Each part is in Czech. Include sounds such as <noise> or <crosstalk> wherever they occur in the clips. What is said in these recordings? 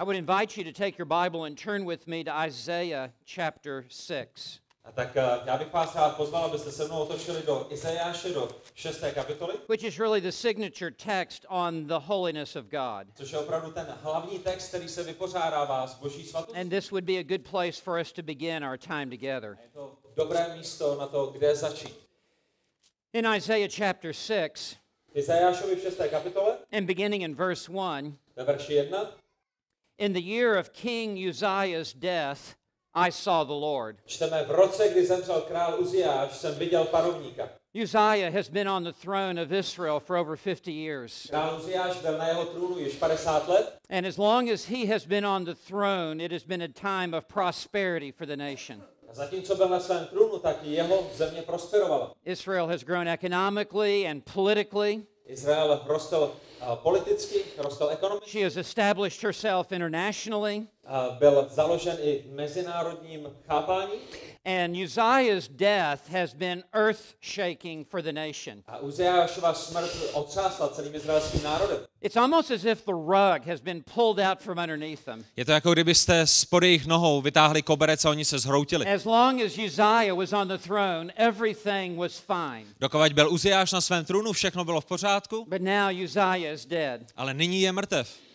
I would invite you to take your Bible and turn with me to Isaiah chapter 6. A tak eh, já bych vás rád pozval, abyste se mnou otočili do Izajáše, do 6. kapitoly, which is really the signature text on the holiness of God. což je opravdu ten hlavní text, který se vypořádává s boží svatostí. And this would be a good place for us to begin our time together. Je to dobré místo na to, kde začít. In Isaiah chapter 6, Izajášovi v 6. kapitole, and beginning in verse 1, ve verši 1, in the year of King Uzziah's death, I saw the Lord. čteme v roce, kdy zemřel král Uziáš, jsem viděl panovníka. Uzziah has been on the throne of Israel for over 50 years. Král Uziáš byl na jeho trůnu již 50 let And as long as he has been on the throne, it has been a time of prosperity for the nation. trůnu. Israel has grown economically and politically. Izrael rostl eh, politicky, rostl ekonomicky, She has established herself internationally. eh, byl založen i v mezinárodním chápání. And Uzziah's death has been earth shaking for the nation. A Uziášova smrt otřásla celým izraelským národem. It's almost as if the rug has been pulled out from underneath them. Je to jako kdybyste spod jejich nohou vytáhli koberec a oni se zhroutili. As long as Uzziah was on the throne, everything was fine. Dokud byl Uziáš na svém trůnu, všechno bylo v pořádku, But now Uzziah is dead. ale nyní je mrtev.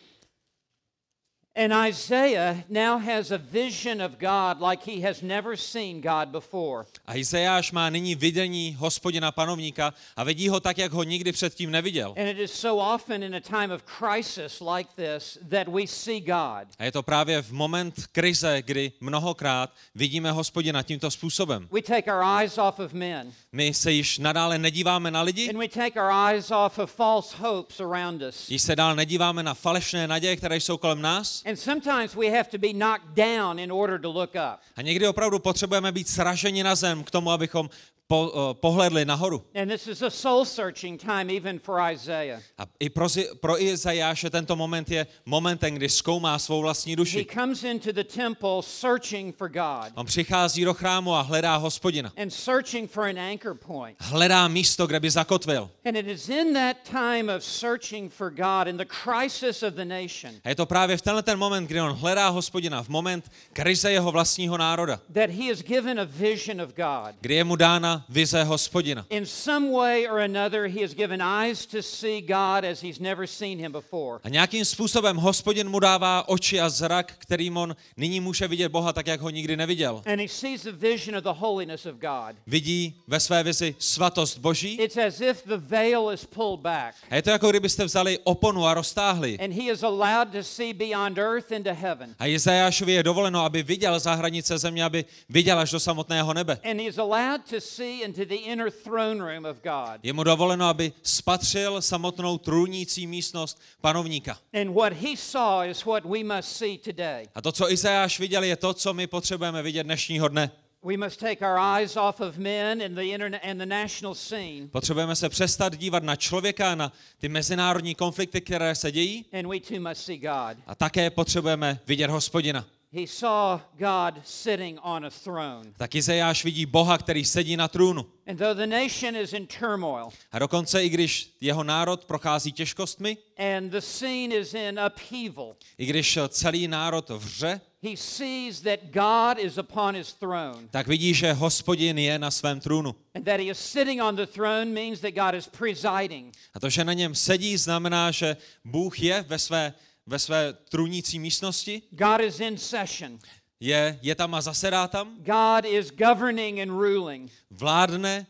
And Isaiah now has a vision of God like he has never seen God before. A Izajáš má nyní vidění hospodina panovníka a vidí ho tak, jak ho nikdy předtím neviděl. And it is so often in a time of crisis like this that we see God. A je to právě v moment krize, kdy mnohokrát vidíme hospodina tímto způsobem. We take our eyes off of men My se již nadále nedíváme na lidi, and we take our eyes off of false hopes around us. již se dál nedíváme na falešné naděje, které jsou kolem nás. And sometimes we have to be knocked down in order to look up. A někdy opravdu potřebujeme být sraženi na zem k tomu, abychom po, uh, pohledli nahoru. And this is a soul searching time even for Isaiah. A i pro, pro Izajáše tento moment je momentem, kdy zkoumá svou vlastní He duši. comes into the temple searching for God On přichází do chrámu a hledá hospodina. and searching for an anchor point. Hledá místo, kde by zakotvil. And it is in that time of searching for God in the crisis of the nation A je to právě v tenhle ten moment, kdy on hledá hospodina, v moment krize jeho vlastního národa, that he is given a vision of God. kdy je mu dána vize hospodina. In some way or another, he has given eyes to see God as he's never seen him before. A nějakým způsobem hospodin mu dává oči a zrak, kterým on nyní může vidět Boha tak, jak ho nikdy neviděl. And he sees the vision of the holiness of God. Vidí ve své vizi svatost Boží It's as if the veil is pulled back a je to jako kdybyste vzali oponu a roztáhli. and he is allowed to see beyond earth into heaven. A Izajášovi je dovoleno, aby viděl za hranice země, aby viděl až do samotného nebe. And he is allowed to see into the inner throne room of God. Je mu dovoleno, aby spatřil samotnou trůnící místnost panovníka. And what he saw is what we must see today. A to, co Izajáš viděl, je to, co my potřebujeme vidět dnešního dne. We must take our eyes off of men and the internet and the national scene, Potřebujeme se přestat dívat na člověka, na ty mezinárodní konflikty, které se dějí and we too must see God. a také potřebujeme vidět hospodina. He saw God sitting on a throne. Tak Izajáš vidí Boha, který sedí na trůnu. And though the nation is in turmoil A dokonce i když jeho národ prochází těžkostmi, and the scene is in upheaval, i když celý národ vře, he sees that God is upon his throne. tak vidí, že hospodin je na svém trůnu. And that he is sitting on the throne means that God is presiding. A to, že na něm sedí, znamená, že Bůh je ve své, ve své trůnící místnosti, God is in session. je, je tam a zasedá tam, God is governing and ruling, vládne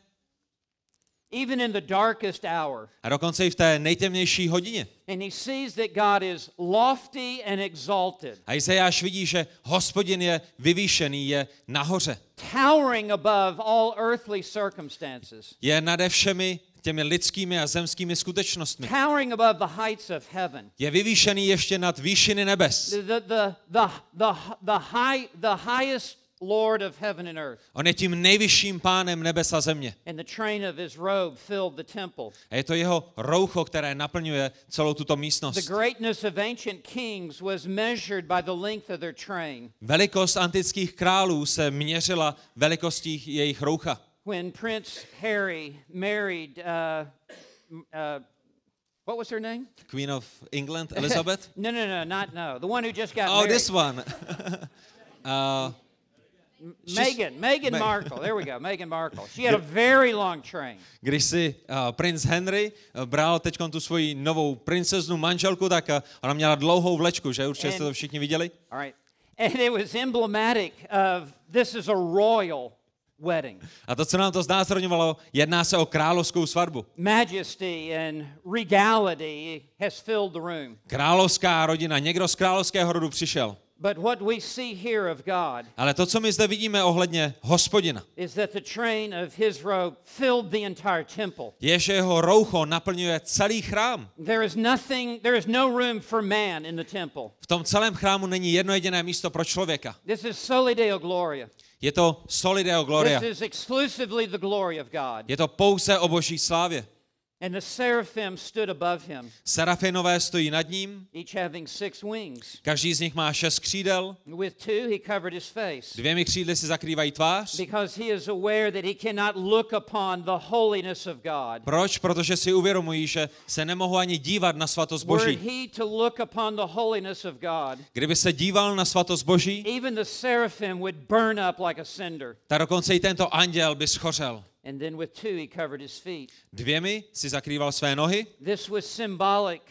even in the darkest hour. a dokonce i v té nejtemnější hodině. And he sees that God is lofty and exalted, A Izajáš vidí, že hospodin je vyvýšený, je nahoře. towering above all earthly circumstances, Je nade všemi těmi lidskými a zemskými skutečnostmi. towering above the heights of heaven. Je vyvýšený ještě nad výšiny nebes. The, the, the, the, the, the, high, the highest Lord of heaven and earth. On je tím nejvyšším pánem nebes a země. And the train of his robe filled the temple. A je to jeho roucho, které naplňuje celou tuto The místnost. greatness of ancient kings was measured by the length of their train. Velikost antických králů se měřila velikostí jejich roucha. When Prince Harry married uh, uh, What was her name? Queen of England, Elizabeth? <laughs> No, no, no, not no. The one who just got oh, married. this one. <laughs> uh, Megan, Meghan, Meghan Me- Markle. There we go, Megan Markle. She had a very long train. když si uh, princ Henry uh, bral teď tu svoji novou princeznu, manželku, tak uh, ona měla dlouhou vlečku, že? Určitě jste to všichni viděli. All right. And it was emblematic of this is a royal wedding. A to, co nám to znázorňovalo, jedná se o královskou svatbu. Majesty and regality has filled the room. Královská rodina, někdo z královského rodu přišel. But what we see here of God Ale to, co my zde vidíme ohledně hospodina, is that the train of his robe filled the entire temple. je, že jeho roucho naplňuje celý chrám. There is nothing, there is no room for man in the temple. V tom celém chrámu není jedno jediné místo pro člověka. This is soli deo gloria. Je to solideo gloria. This is exclusively the glory of God. Je to pouze o boží slávě. And the seraphim stood above him, Serafinové stojí nad ním, each having six wings. každý z nich má šest křídel, With two, he covered his face, dvěmi křídly si zakrývají tvář. because he is aware that he cannot look upon the holiness of God. Proč? Protože si uvědomují, že se nemohou ani dívat na svatost Were Boží. he to look upon the holiness of God, Kdyby se díval na svatost Boží, even the seraphim would burn up like a cinder. tak dokonce i tento anděl by schořel. And then with two, he covered his feet. Dvěmi si zakrýval své nohy. This was symbolic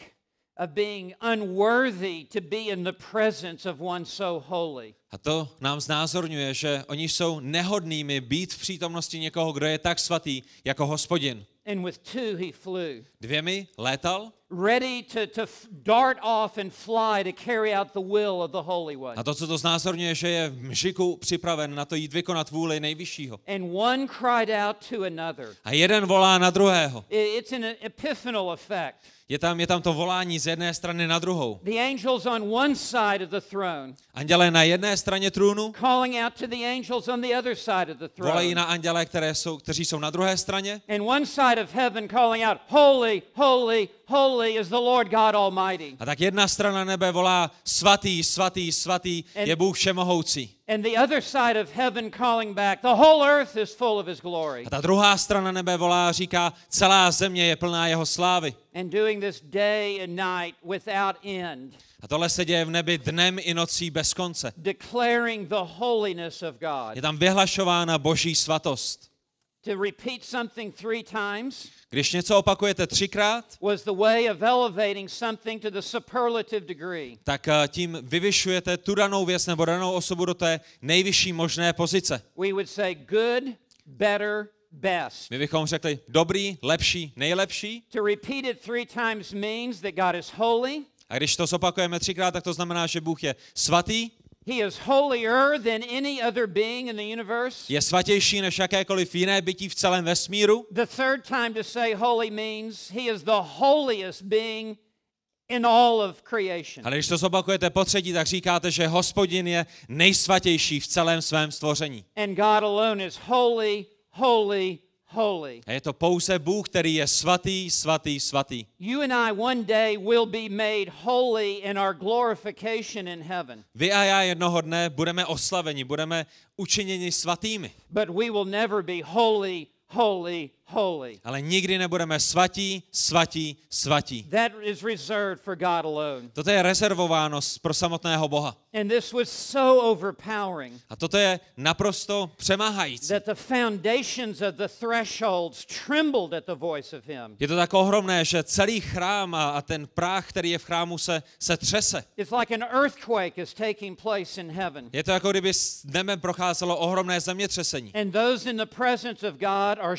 of being unworthy to be in the presence of one so holy. A to nám znázorňuje, že oni jsou nehodnými být v přítomnosti někoho, kdo je tak svatý jako hospodin. And with two, he flew, Dvěmi létal ready to, to dart off and fly to carry out the will of the Holy One. a to, co to znázorňuje, že je v mžiku připraven na to jít vykonat vůli nejvyššího. And one cried out to another. A jeden volá na druhého. It's an epiphanal effect. Je tam, je tam to volání z jedné strany na druhou. The angels on one side of the throne Anděle na jedné straně trůnu calling out to the angels on the other side of the volají throne. na anděle, které jsou, kteří jsou na druhé straně. And one side of heaven calling out, Holy, holy, holy is the Lord God Almighty. A tak jedna strana nebe volá svatý, svatý, svatý je Bůh všemohoucí. And the other side of heaven calling back, the whole earth is full of his glory. A ta druhá strana nebe volá a říká, celá země je plná jeho slávy. And doing this day and night without end, A tohle se děje v nebi dnem i nocí bez konce. declaring the holiness of God. Je tam vyhlašována boží svatost. To repeat something three times Když něco opakujete třikrát, was the way of elevating something to the superlative degree. tak eh, tím vyvyšujete tu danou věc nebo danou osobu do té nejvyšší možné pozice. We would say good, better, best. My bychom řekli dobrý, lepší, nejlepší. To repeat it three times means that God is holy, A když to zopakujeme třikrát, tak to znamená, že Bůh je svatý, He is holier than any other being in the universe. je svatější než jakékoliv jiné bytí v celém vesmíru. The third time to say holy means he is the holiest being in all of creation. Ale když to zopakujete po třetí, tak říkáte, že hospodin je nejsvatější v celém svém stvoření. And God alone is holy, holy, holy. A je to pouze Bůh, který je svatý, svatý, svatý. You and I one day will be made holy in our glorification in heaven, Vy a já jednoho dne budeme oslaveni, budeme učiněni svatými, but we will never be holy, holy, holy. ale nikdy nebudeme svatí, svatí, svatí. That is reserved for God alone. Toto je rezervováno pro samotného Boha. And this was so overpowering A toto je naprosto přemáhající. that the foundations of the thresholds trembled at the voice of him. Je to tak ohromné, že celý chrám a, ten práh, který je v chrámu, se, se třese. It's like an earthquake is taking place in heaven. Je to jako kdyby s nebem procházelo ohromné zemětřesení. And those in the presence of God are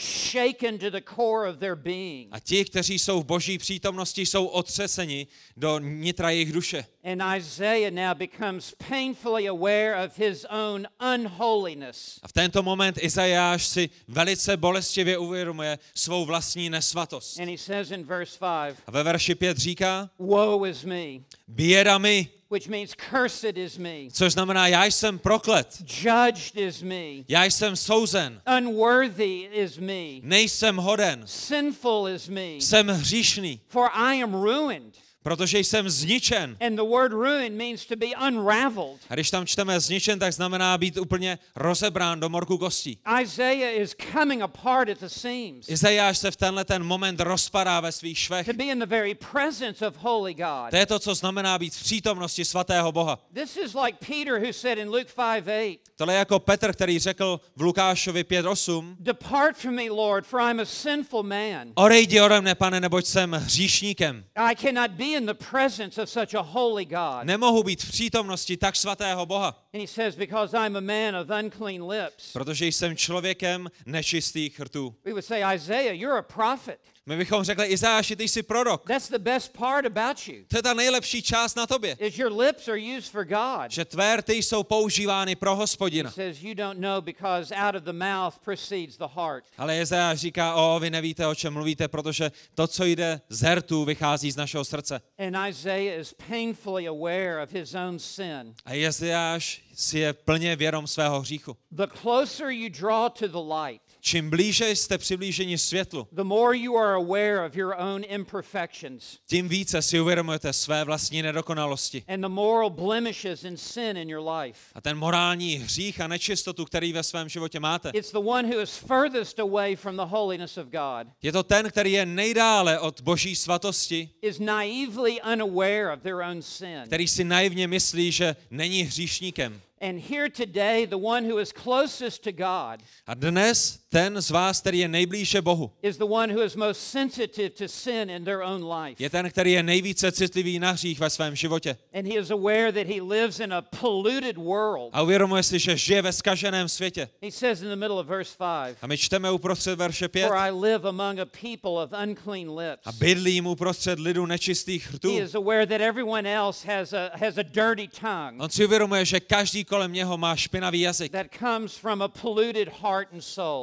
shaken to the core of their being. A ti, kteří jsou v boží přítomnosti, jsou otřeseni do nitra jejich duše. And Isaiah now becomes painfully aware of his own unholiness. A v tento moment Izajáš si velice bolestivě uvědomuje svou vlastní nesvatost. And he says in verse 5, A ve verši 5 říká, Woe is me, běda mi, which means cursed is me, což znamená, já jsem proklet, judged is me, já jsem souzen, unworthy is me, nejsem hoden, sinful is me, jsem hříšný, for I am ruined. Protože jsem zničen. And the word ruin means to be unraveled. A když tam čteme zničen, tak znamená být úplně rozebrán do morku kostí. Isaiah is coming apart at the seams. Izajáš se v tenhle ten moment rozpadá ve svých švech. To be in the very presence of holy God. To je to, co znamená být v přítomnosti svatého Boha. This is like Peter who said in Luke 5 8, Tohle je jako Petr, který řekl v Lukášovi 5.8, Depart from me, Lord, for I'm a sinful man. Odejdi ode mne, pane, neboť jsem hříšníkem. I cannot be in the presence of such a holy God. Nemohu být v přítomnosti tak svatého Boha, And he says, Because I'm a man of unclean lips. protože jsem člověkem nečistých rtů. We would say, Isaiah, you're a prophet. My bychom řekli, Izáši, ty jsi prorok. That's the best part about you. To je ta nejlepší část na tobě, Is your lips are used for God. že tvé rty jsou používány pro He hospodina. says, You don't know because out of the mouth proceeds the heart. Ale Izajáš říká, o, vy nevíte, o čem mluvíte, protože to, co jde z rtů, vychází z našeho srdce. And Isaiah is painfully aware of his own sin. A Izajáš si je plně vědom svého hříchu. The closer you draw to the light, Čím blíže jste přiblíženi světlu, the more you are aware of your own imperfections tím více si uvědomujete své vlastní nedokonalosti. and the moral blemishes and sin in your life. A ten morální hřích a nečistotu, který ve svém životě máte, It's the one who is furthest away from the holiness of God, je to ten, který je nejdále od boží svatosti, is naively unaware of their own sin. který si naivně myslí, že není hříšníkem. And here today, the one who is closest to God A dnes ten z vás, který je nejblíže Bohu, is the one who is most sensitive to sin in their own life. je ten, který je nejvíce citlivý na hřích ve svém životě. And he is aware that he lives in a polluted world. A uvědomuje si, že žije ve skaženém světě. He says in the middle of verse 5 A my čteme uprostřed verše 5. For I live among a people of unclean lips. A bydlím uprostřed lidu nečistých He rtů. is aware that everyone else has a, has a dirty tongue On si uvědomuje, že každý kolem něho má špinavý jazyk,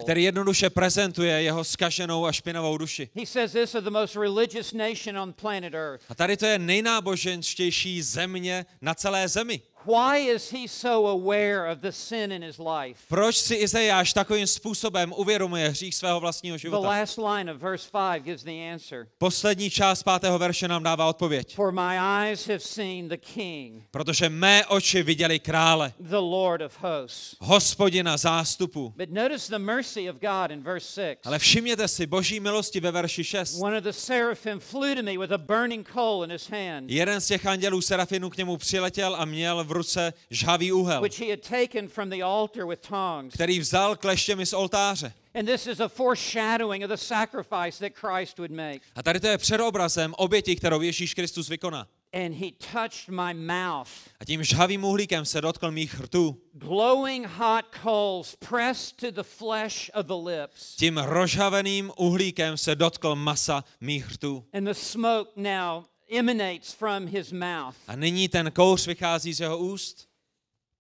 který jednoduše prezentuje jeho skaženou a špinavou duši. A tady to je nejnáboženštější země na celé zemi. Why is he so aware of the sin in his life? Proč si Izajáš takovým způsobem uvědomuje hřích svého vlastního The života? last line of verse 5 gives the answer. Poslední část pátého verše nám dává odpověď. For my eyes have seen the King, Protože mé oči viděli krále, the Lord of hosts. hospodina zástupu. But notice the mercy of God in verse 6. Ale všimněte si boží milosti ve verši 6. One of the seraphim flew to me with a burning coal in his hand, Jeden z těch andělů Serafinu k němu přiletěl a měl v ruce žhavý úhel, which he had taken from the altar with tongs. který vzal kleštěmi z oltáře. And this is a foreshadowing of the sacrifice that Christ would make. A tady to je předobrazem oběti, kterou Ježíš Kristus vykoná. And he touched my mouth. A tím žhavým uhlíkem se dotkl mých rtů. Glowing hot coals pressed to the flesh of the lips. Tím rozžhaveným uhlíkem se dotkl masa mých rtů. And the smoke now emanates from his mouth. A nyní ten kouř vychází z jeho úst.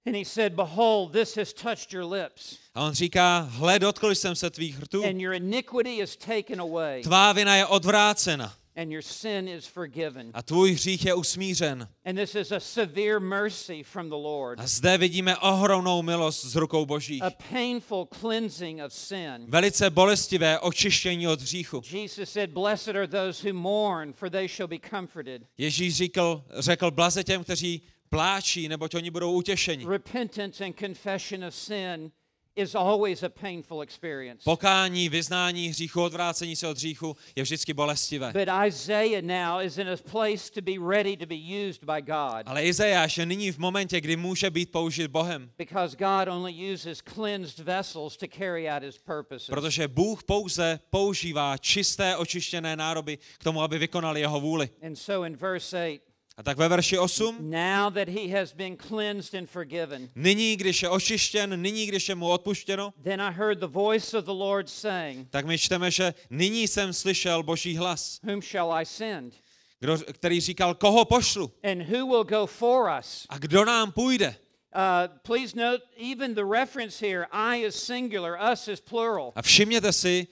And he said, Behold, this has touched your lips, A on říká, hle, dotkl jsem se tvých rtů. and your iniquity is taken away, Tvá vina je odvrácena and your sin is forgiven. a tvůj hřích je usmířen. And this is a severe mercy from the Lord, A zde vidíme ohromnou milost z rukou božích. a painful cleansing of sin. Velice bolestivé očištění od hříchu. Jesus said, Blessed are those who mourn, for they shall be comforted. Ježíš řekl, řekl blaze těm, kteří pláčí, neboť oni budou utěšeni. Repentance and confession of sin is always a painful experience. Pokání, vyznání hříchu, odvrácení se od hříchu je vždycky bolestivé. But Isaiah now is in a place to be ready to be used by God Ale Izajáš je nyní v momentě, kdy může být použit Bohem, because God only uses cleansed vessels to carry out his purposes. protože Bůh pouze používá čisté, očištěné nároby k tomu, aby vykonali jeho vůli. And so in verse 8, A tak ve verši 8, now that he has been cleansed and forgiven, nyní, když je očištěn, nyní, když je mu odpuštěno, then I heard the voice of the Lord saying, tak my čteme, že nyní jsem slyšel boží hlas, Whom shall I send? kdo, který říkal, koho pošlu And who will go for us? a kdo nám půjde. Uh, please note, even the reference here, I is singular, us is plural. A všimněte si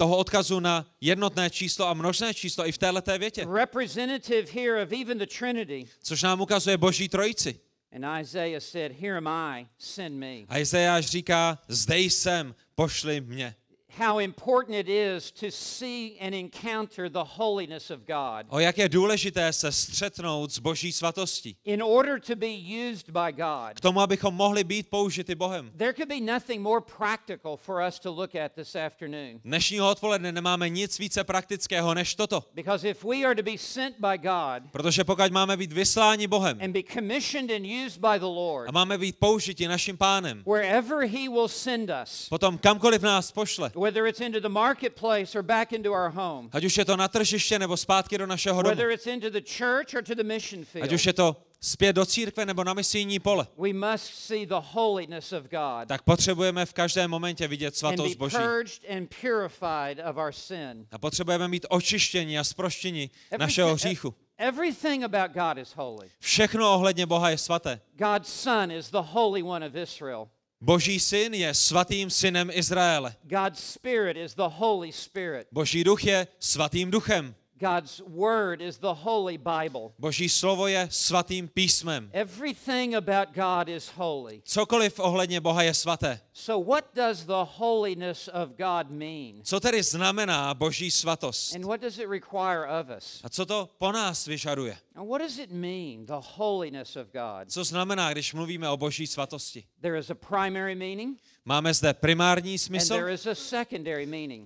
toho odkazu na jednotné číslo a množné číslo i v této větě, Representative here of even the Trinity. což nám ukazuje boží trojici. And Isaiah said, Here am I, send me. A Izajáš říká, zde jsem, pošli mě. How important it is to see and encounter the holiness of God. O jak je důležité se střetnout s boží svatostí. In order to be used by God, K tomu, abychom mohli být použity Bohem. there could be nothing more practical for us to look at this afternoon. Dnešního odpoledne nemáme nic více praktického než toto. Because if we are to be sent by God Protože pokud máme být vysláni Bohem and be commissioned and used by the Lord, a máme být použiti naším pánem, wherever He will send us, potom kamkoliv nás pošle, whether it's into the marketplace or back into our home, ať už je to na tržiště nebo zpátky do našeho domu, whether it's into the church or to the mission ať už field, je to zpět do církve nebo na misijní pole, we must see the holiness of God tak potřebujeme v každém momentě vidět svatost Boží. purged and purified of our sin. A potřebujeme být očištěni a zproštěni našeho hříchu. everything about God is holy. Všechno ohledně Boha je svaté. God's Son is the Holy One of Israel. Boží syn je svatým synem Izraele. God's Spirit is the Holy Spirit. Boží duch je svatým duchem. God's Word is the Holy Bible. Boží slovo je svatým písmem. Everything about God is holy. Cokoliv ohledně Boha je svaté. So, what does the holiness of God mean? Co tedy znamená Boží svatost? And what does it require of us? A co to po nás vyžaduje? And what does it mean, the holiness of God? Co znamená, když mluvíme o Boží svatosti? There is a primary meaning Máme zde primární smysl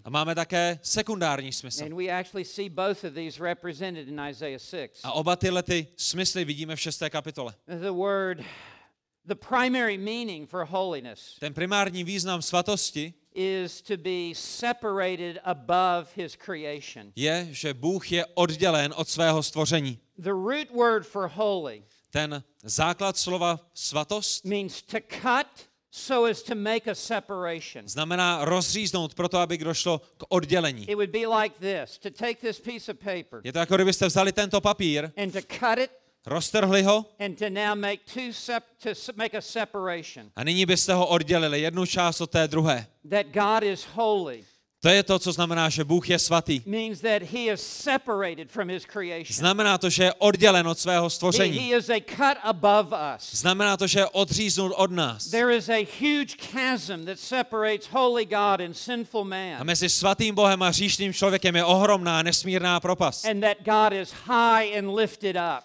a máme také sekundární smysl. And we actually see both of these represented in Isaiah 6. A oba tyhle ty smysly vidíme v šesté kapitole. Ten primární význam svatosti is to be separated above his creation. je, že Bůh je oddělen od svého stvoření. The root word for holy Ten základ slova svatost means to cut so as to make a separation. znamená rozříznout proto, aby došlo k oddělení. It would be like this to take this piece of paper Je to jako kdybyste vzali tento papír, and to cut it roztrhli ho and to now make two sep- to s- make a separation. a nyní byste ho oddělili jednu část od té druhé. That God is holy To je to, co znamená, že Bůh je svatý. Znamená to, že je oddělen od svého stvoření. Znamená to, že je odříznut od nás. A mezi svatým Bohem a hříšným člověkem je ohromná, nesmírná propast.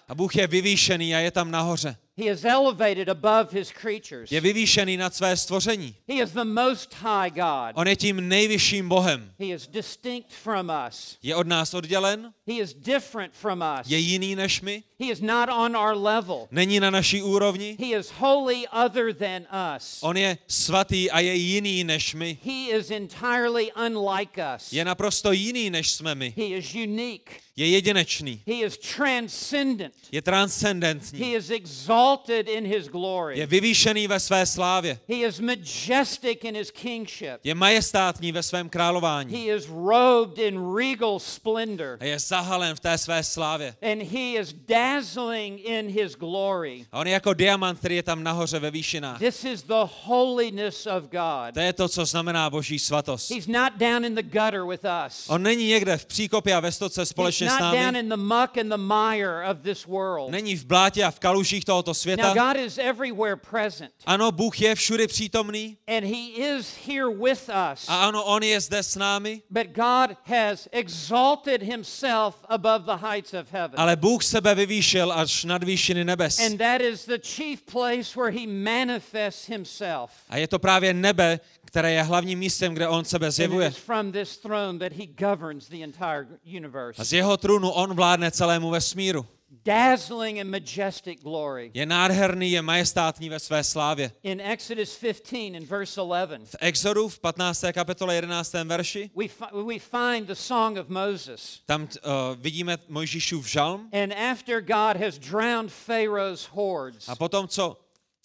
A Bůh je vyvýšený a je tam nahoře. He is elevated above his creatures. Je vyvýšený nad své stvoření. He is the most high God. On je tím nejvyšším Bohem. He is distinct from us. Je od nás oddělen, He is different from us. je jiný než my, He is not on our level. není na naší úrovni. He is holy other than us. On je svatý a je jiný než my. He is entirely unlike us. Je naprosto jiný než jsme my. He is unique. Je jedinečný. He is transcendent. Je transcendentní. He is exalted in his Je glory. vyvýšený ve své slávě. He is majestic in his kingship. Je majestátní ve svém králování. He is robed in regal splendor. A je zahalen v té své slávě. And he is dazzling in his glory. A on je jako diamant, který je tam nahoře ve výšinách. This is the holiness of God. To je to, co znamená boží svatost. He's not down in the gutter with us. On není někde v příkopě a ve stoce He's společně s not down námi. in the muck and the mire of this world. Není v blátě a v kalužích tohoto Now, světa. God is everywhere present, Ano, Bůh je všude přítomný. and He is here with us. A ano, on je zde s námi. But God has exalted Himself above the heights of heaven. Ale Bůh sebe vyvýšil až nad výšiny nebes. And that is the chief place where He manifests Himself. A je to právě nebe, které je hlavním místem, kde on sebe zjevuje. is from this throne that He governs the entire universe. A z jeho trůnu on vládne celému vesmíru. Dazzling and majestic glory. Je nádherný, je majestátní ve své slávě. In Exodus 15 and verse 11, V Exodu v 15. kapitole 11. verši we, we find the song of Moses. tam uh, vidíme Mojžíšův žalm And after God has drowned Pharaoh's hordes a potom, co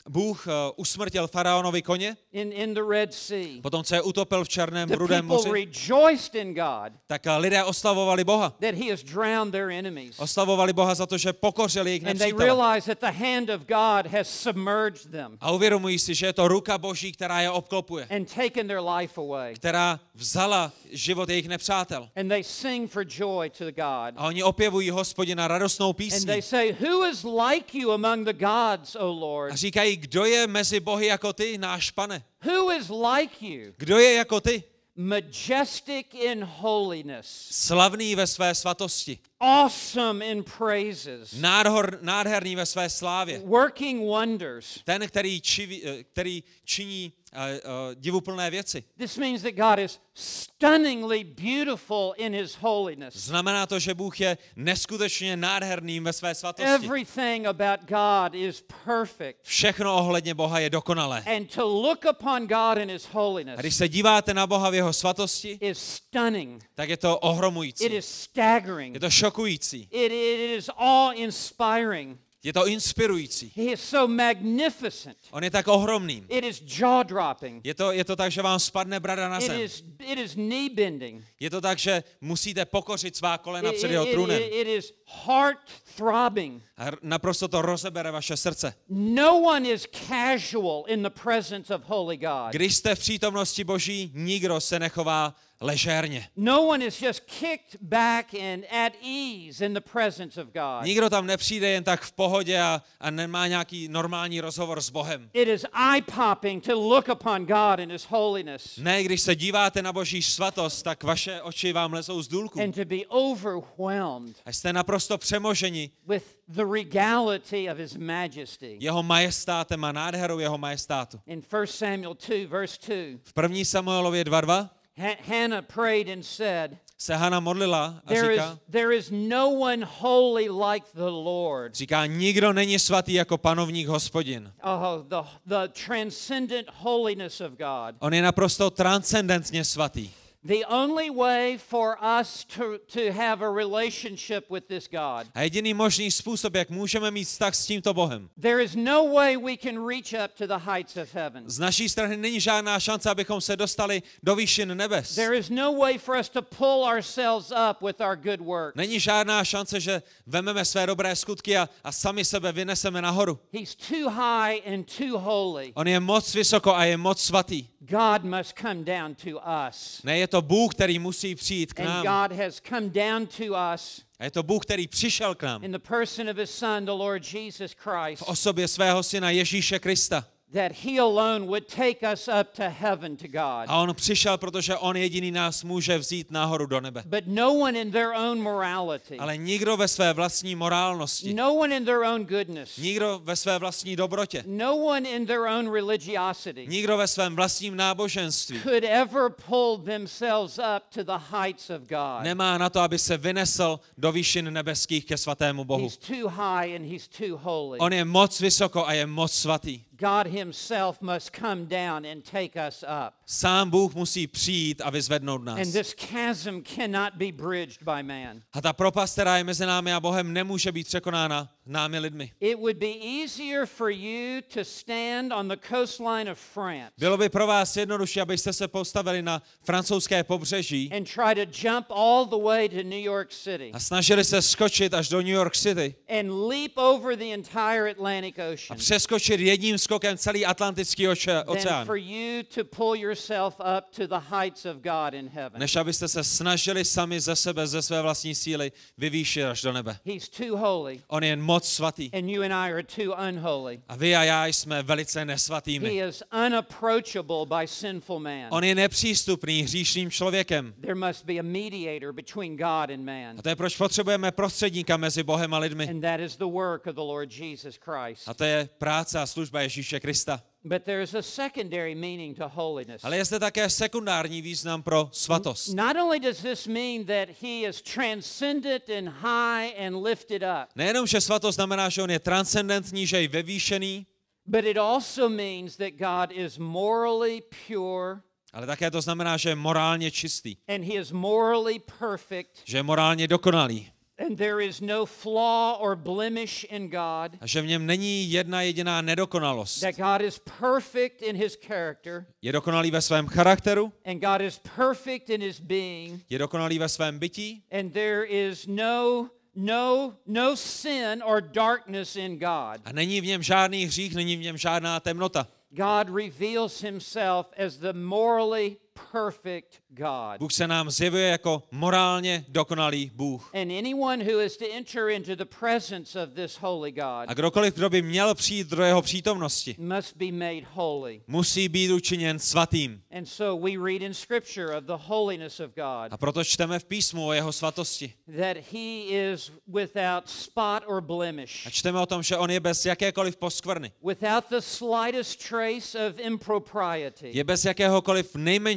Bůh uh, usmrtil faraonovi koně, in, in the Red Sea, potom, co je utopil v černém the rudém people moři, rejoiced in God tak lidé oslavovali Boha. that He has drowned their enemies. Oslavovali Boha za to, že pokořili jejich And they nepřítele. realize that the hand of God has submerged them A uvědomují si, že je to ruka Boží, která je obklopuje, and taken their life away. která vzala život jejich nepřátel. And they sing for joy to God. A oni opěvují hospodina radostnou And they písní. say, Who is like you among the gods, O Lord? A říkají, kdo je mezi bohy jako ty, náš pane? Who is like you? Kdo je jako ty? majestic in holiness, slavný ve své svatosti, awesome in praises, nádhor, nádherný ve své slávě, working wonders. ten, který, čiví, eh, který činí uh, divuplné věci. This means that God is stunningly beautiful in his holiness. Znamená to, že Bůh je neskutečně nádherným ve své svatosti. Everything about God is perfect. Všechno ohledně Boha je dokonalé. And to look upon God in his A holiness když se díváte na Boha v jeho svatosti, is stunning. tak je to ohromující. It is staggering. Je to šokující. It, it is awe inspiring. Je to inspirující. He is so magnificent. On je tak ohromný. It is jaw dropping. Je to, je to tak, že vám spadne brada na It zem. is, it is knee bending. Je to tak, že musíte pokořit svá kolena It, před it- jeho it- trůnem. it is heart throbbing. A naprosto to rozebere vaše srdce. No one is casual in the presence of holy God. Když jste v přítomnosti Boží, nikdo se nechová ležérně. No one is just kicked back and at ease in the presence of God. Nikdo tam nepřijde jen tak v pohodě a, a nemá nějaký normální rozhovor s Bohem. It is eye popping to look upon God in His holiness Ne, když se díváte na Boží svatost, tak vaše oči vám lezou z důlku. and to be overwhelmed A jste naprosto přemoženi with the regality of His majesty. jeho majestátem a nádherou jeho majestátu. In 1 Samuel 2, verse 2, V první Samuelově 2.2 Ha- Hannah prayed and said, se Hana modlila a there is, říká, there is no one holy like the Lord. říká, nikdo není svatý jako panovník hospodin. Oh, the, the transcendent holiness of God. On je naprosto transcendentně svatý. The only way for us to, to have a relationship with this God, A jediný možný způsob, jak můžeme mít vztah s tímto Bohem, there is no way we can reach up to the heights of heaven. z naší strany není žádná šance, abychom se dostali do výšin nebes. There is no way for us to pull ourselves up with our good work. Není žádná šance, že vememe své dobré skutky a, a sami sebe vyneseme nahoru. He's too high and too holy. On je moc vysoko a je moc svatý. God must come down to us. Ne, je to Bůh, který musí přijít k And nám. God has come down to us A je to Bůh, který přišel k nám in the person of his Son, the Lord Jesus Christ, v osobě svého syna Ježíše Krista. That he alone would take us up to heaven to God. A on přišel, protože on jediný nás může vzít nahoru do nebe. But no one in their own morality, Ale nikdo ve své vlastní morálnosti, no one in their own goodness, nikdo ve své vlastní dobrotě, no one in their own religiosity nikdo ve svém vlastním náboženství could ever pull themselves up to the heights of God. nemá na to, aby se vynesl do výšin nebeských ke svatému Bohu. He's too high and he's too holy. On je moc vysoko a je moc svatý. God himself must come down and take us up. Sám Bůh musí přijít a vyzvednout nás. And this chasm cannot be bridged by man. A ta propast, která je mezi námi a Bohem, nemůže být překonána námi lidmi. It would be easier for you to stand on the coastline of France Bylo by pro vás jednodušší, abyste se postavili na francouzské pobřeží and try to jump all the way to New York City a snažili se skočit až do New York City and leap over the entire Atlantic a Ocean přeskočit jedním skokem celý Atlantický than oceán, for you to pull yourself up to the heights of God in heaven. než abyste se snažili sami ze sebe, ze své vlastní síly vyvýšit až do nebe. He's too holy, On je moc svatý. and you and I are too unholy. A vy a já jsme velice He nesvatými. is unapproachable by sinful man. On je nepřístupný hříšným člověkem. There must be a mediator between God and man. A to je proč potřebujeme prostředníka mezi Bohem a lidmi. And that is the work of the Lord Jesus Christ. A to je práce a služba Ježíše Krista. But there's a secondary meaning to holiness. Ale je zde také sekundární význam pro svatost. Not only does this mean that he is transcendent and high and lifted up, Nejenom, že svatost znamená, že on je transcendentní, že je vyvýšený, but it also means that God is morally pure ale také to znamená, že je morálně čistý, and he is morally perfect že je morálně dokonalý and there is no flaw or blemish in God. a že v něm není jedna jediná nedokonalost. That God is perfect in his character Je dokonalý ve svém charakteru, and God is perfect in his being je dokonalý ve svém bytí and there is no no no sin or darkness in God. a není v něm žádný hřích, není v něm žádná temnota. God reveals himself as the morally perfect God. Bůh se nám zjevuje jako morálně dokonalý Bůh. And anyone who is to enter into the presence of this holy A God kdokoliv, kdo by měl přijít do jeho přítomnosti, must be made holy. musí být učiněn svatým. And so we read in Scripture of the holiness of God A proto čteme v písmu o jeho svatosti. that he is without spot or A blemish, čteme o tom, že on je bez jakékoliv poskvrny. without the slightest trace of impropriety. Je bez jakéhokoliv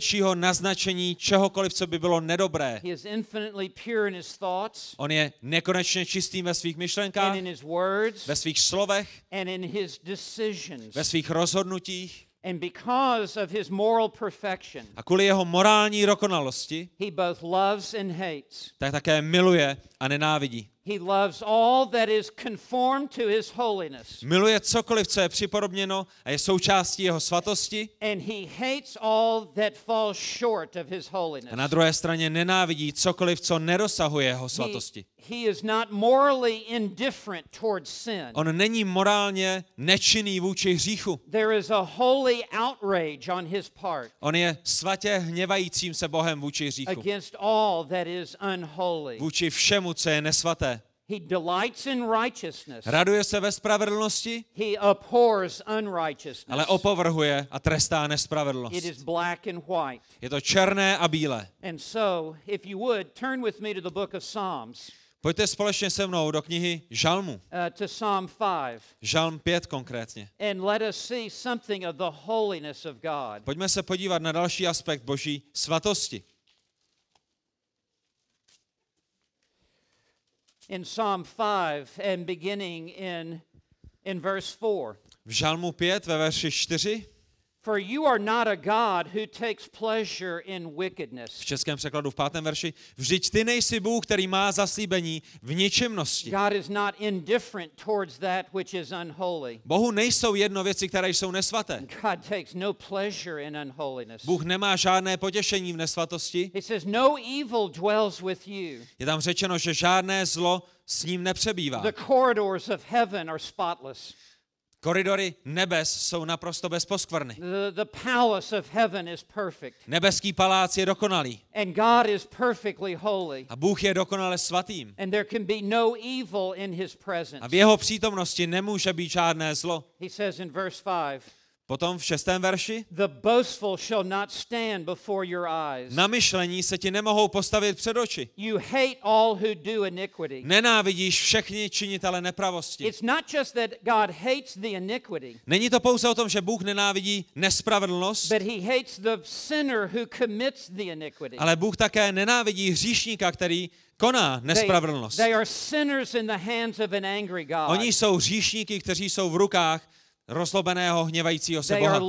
nejmenšího naznačení čehokoliv, co by bylo nedobré. On je nekonečně čistý ve svých myšlenkách, ve svých slovech, ve svých rozhodnutích. And because of his moral perfection, A kvůli jeho morální dokonalosti, he both loves and hates. tak také miluje a nenávidí. He loves all that is conformed to his holiness, Miluje cokoliv, co je připodobněno a je součástí jeho svatosti. and he hates all that falls short of his holiness. A na druhé straně nenávidí cokoliv, co nedosahuje jeho He, svatosti. he is not morally indifferent towards sin. On není morálně nečinný vůči hříchu. There is a holy outrage on his part On je svatě hněvajícím se Bohem vůči hříchu. against all that is unholy. Vůči všemu, co je nesvaté. He delights in righteousness. Raduje se ve spravedlnosti, He abhors ale unrighteousness. opovrhuje a trestá It nespravedlnost. is black and white. Je to černé a bílé. And so, if you would, turn with me to the book of Psalms, Pojďte společně se mnou do knihy Žalmu. uh, to Psalm 5, Žalm 5 konkrétně. and let us see something of the holiness of God. Pojďme se podívat na další aspekt boží svatosti. In Psalm 5, and beginning in, in verse 4. V Žalmu 5 ve verši 4, For you are not a God who takes pleasure in wickedness. v českém překladu v pátém verši, vždyť ty nejsi Bůh, který má zaslíbení v ničemnosti. God is not indifferent towards that which is unholy. Bohu nejsou jedno věci, které jsou nesvaté. God takes no pleasure in unholiness. Bůh nemá žádné potěšení v nesvatosti. He says, No evil dwells with you. Je tam řečeno, že žádné zlo s ním nepřebývá. The corridors of heaven are spotless. Koridory nebes jsou naprosto bez poskvrny. The, the palace of heaven is perfect. Nebeský palác je dokonalý And God is perfectly holy. a Bůh je dokonale svatým. And there can be no evil in his presence. A v jeho přítomnosti nemůže být žádné zlo. He says in verse 5 Potom v šestém verši, The boastful shall not stand before your eyes. na myšlení se ti nemohou postavit před oči. You hate all who do iniquity. Nenávidíš všechny činitele nepravosti. It's not just that God hates the iniquity, Není to pouze o tom, že Bůh nenávidí nespravedlnost, but he hates the sinner who commits the iniquity. ale Bůh také nenávidí hříšníka, který koná They, nespravedlnost. they are sinners in the hands of an angry God. Oni jsou hříšníky, kteří jsou v rukách rozlobeného, hněvajícího se Boha.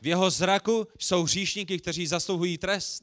V jeho zraku jsou hříšníky, kteří zasluhují trest,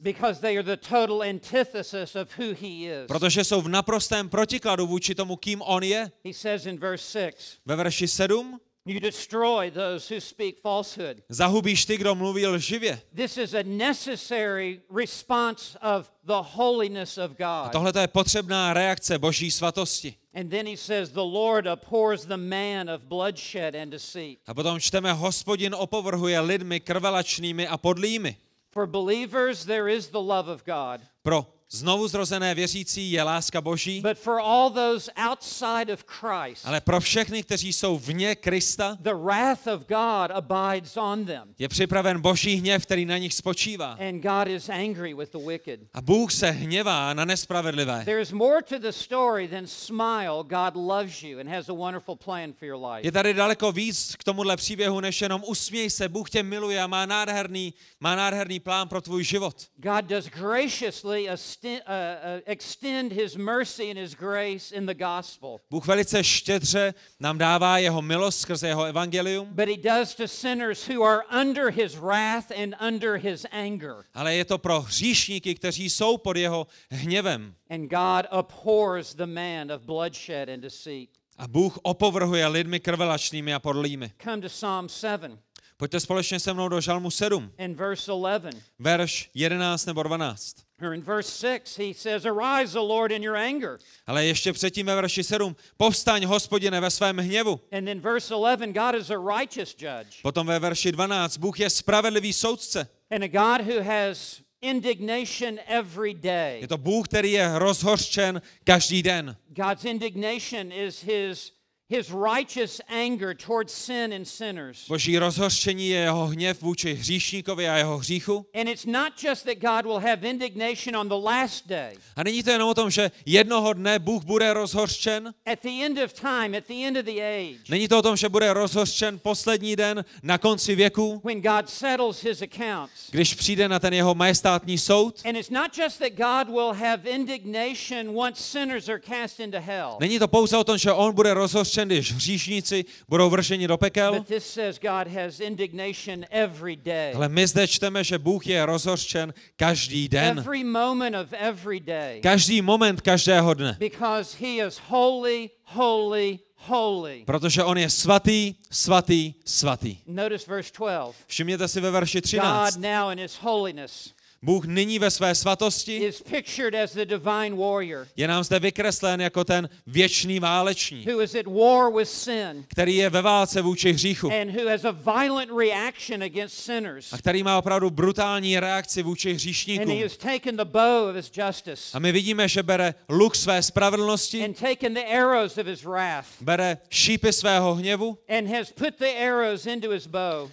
protože jsou v naprostém protikladu vůči tomu, kým on je. He says in verse 6 Ve verši 7 You destroy those who speak falsehood. zahubíš ty, kdo mluví lživě. This is a necessary response of the holiness of God. Tohle je potřebná reakce boží svatosti. And then he says, The Lord abhors the man of bloodshed and deceit. A potom čteme, hospodin opovrhuje lidmi krvelačnými a podlými. For believers, there is the love of God. Pro znovu zrozené věřící je láska boží, But for all those outside of Christ, ale pro všechny, kteří jsou vně Krista, the wrath of God abides on them. je připraven boží hněv, který na nich spočívá. And God is angry with the wicked. A Bůh se hněvá na nespravedlivé. There is more to the story than smile. God loves you and has a wonderful plan for your life. Je tady daleko víc k tomuhle příběhu, než jenom usměj se, Bůh tě miluje a má nádherný, má nádherný plán pro tvůj život. God does graciously uh, uh, extend his mercy and his grace in the gospel. Bůh velice štědře nám dává jeho milost skrze jeho evangelium, But he does to sinners who are under his wrath and under his anger. ale je to pro hříšníky, kteří jsou pod jeho hněvem. And God abhors the man of bloodshed and deceit. A Bůh opovrhuje lidmi krvelačnými a podlými. Come to Psalm 7 Pojďte společně se mnou do Žalmu 7, and verse 11. verš 11 nebo 12. Or in verse 6, he says, Arise, O Lord, in your anger. Ale ještě předtím ve verši 7, povstaň, hospodine, ve svém hněvu. And then verse 11, God is a righteous judge Potom ve verši 12, Bůh je spravedlivý soudce. and a God who has indignation every day. Je to Bůh, který je rozhořčen každý den. God's indignation is his, his righteous anger towards sin and sinners. Boží rozhořčení je jeho hněv vůči hříšníkovi a jeho hříchu. And it's not just that God will have indignation on the last day. A není to jenom o tom, že jednoho dne Bůh bude rozhořčen. At the end of time, at the end of the age, Není to o tom, že bude rozhořčen poslední den na konci věku, when God settles his accounts. když přijde na ten jeho majestátní soud. And it's not just that God will have indignation once sinners are cast into hell. Není to pouze o tom, že on bude rozhořčen, když hříšníci budou vrženi do pekel, God ale my zde čteme, že Bůh je rozhořčen každý den. Každý moment každého dne. Holy. Protože on je svatý, svatý, svatý. Notice verse 12. Všimněte si ve verši God 13. now in his holiness Bůh nyní ve své svatosti je nám zde vykreslen jako ten věčný válečník, který je ve válce vůči hříchu a a který má opravdu brutální reakci vůči hříšníkům. A my vidíme, že bere luk své spravedlnosti, bere šípy svého hněvu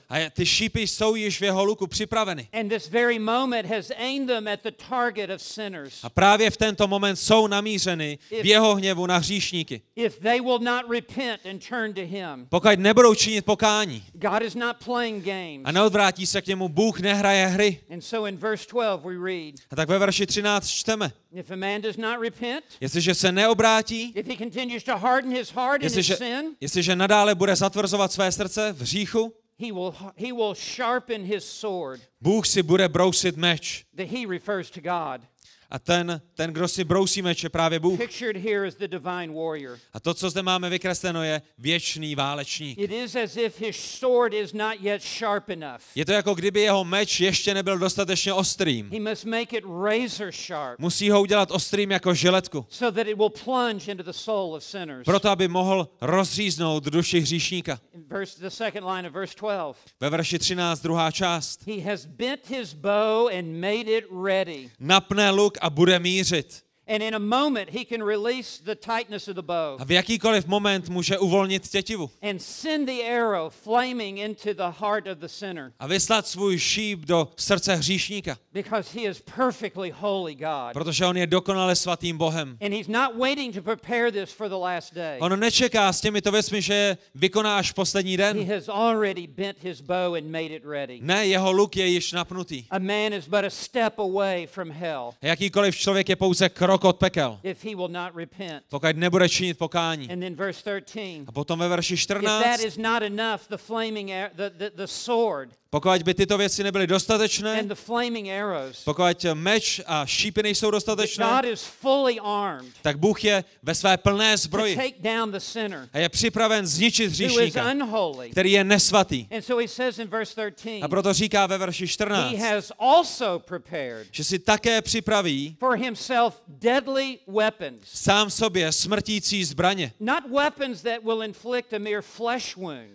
a ty šípy jsou již v jeho luku připraveny. And this very moment has aimed them at the target of sinners. A právě v tento moment jsou namířeny v jeho hněvu na hříšníky. If they will not repent and turn to him, Pokud nebudou činit pokání God is not playing games. a neodvrátí se k němu, Bůh nehraje hry. And so in verse 12 we read, A tak ve verši 13 čteme, if a man does not repent, jestliže se neobrátí, if he continues to harden his heart in his jestliže, sin, jestliže nadále bude zatvrzovat své srdce v hříchu, he will, he will sharpen his sword. Bůh si bude brousit meč. The he refers to God. A ten, ten, kdo si brousí meč, je právě Bůh. A to, co zde máme vykresleno, je věčný válečník. Je to jako kdyby jeho meč ještě nebyl dostatečně ostrým. Musí ho udělat ostrým jako žiletku. Proto, aby mohl rozříznout duši hříšníka. In verse, the second line of verse 12. Ve verši 13, druhá část. Napne luk a bude mířit. And in a moment, he can release the tightness of the bow A v jakýkoliv moment může uvolnit tětivu and send the arrow flaming into the heart of the sinner a vyslat svůj šíp do srdce hříšníka, because he is perfectly holy God. protože on je dokonale svatým Bohem. And he's not waiting to prepare this for the last day. On nečeká s těmito věcmi, že je vykoná až poslední He den. has already bent his bow and made it ready. Ne, jeho luk je již napnutý. A man is but a step away from hell A jakýkoliv člověk je pouze krok od pekel, pokud nebude činit pokání. And then verse 13. A potom ve verši If that 14, pokud by tyto věci nebyly dostatečné, pokud meč a šípy nejsou dostatečné, tak Bůh je ve své plné zbroji a je připraven zničit hříšníka, který je nesvatý. And so he says in verse 13, A proto říká ve verši he 14, has also prepared že si také připraví sám sobě smrtící zbraně.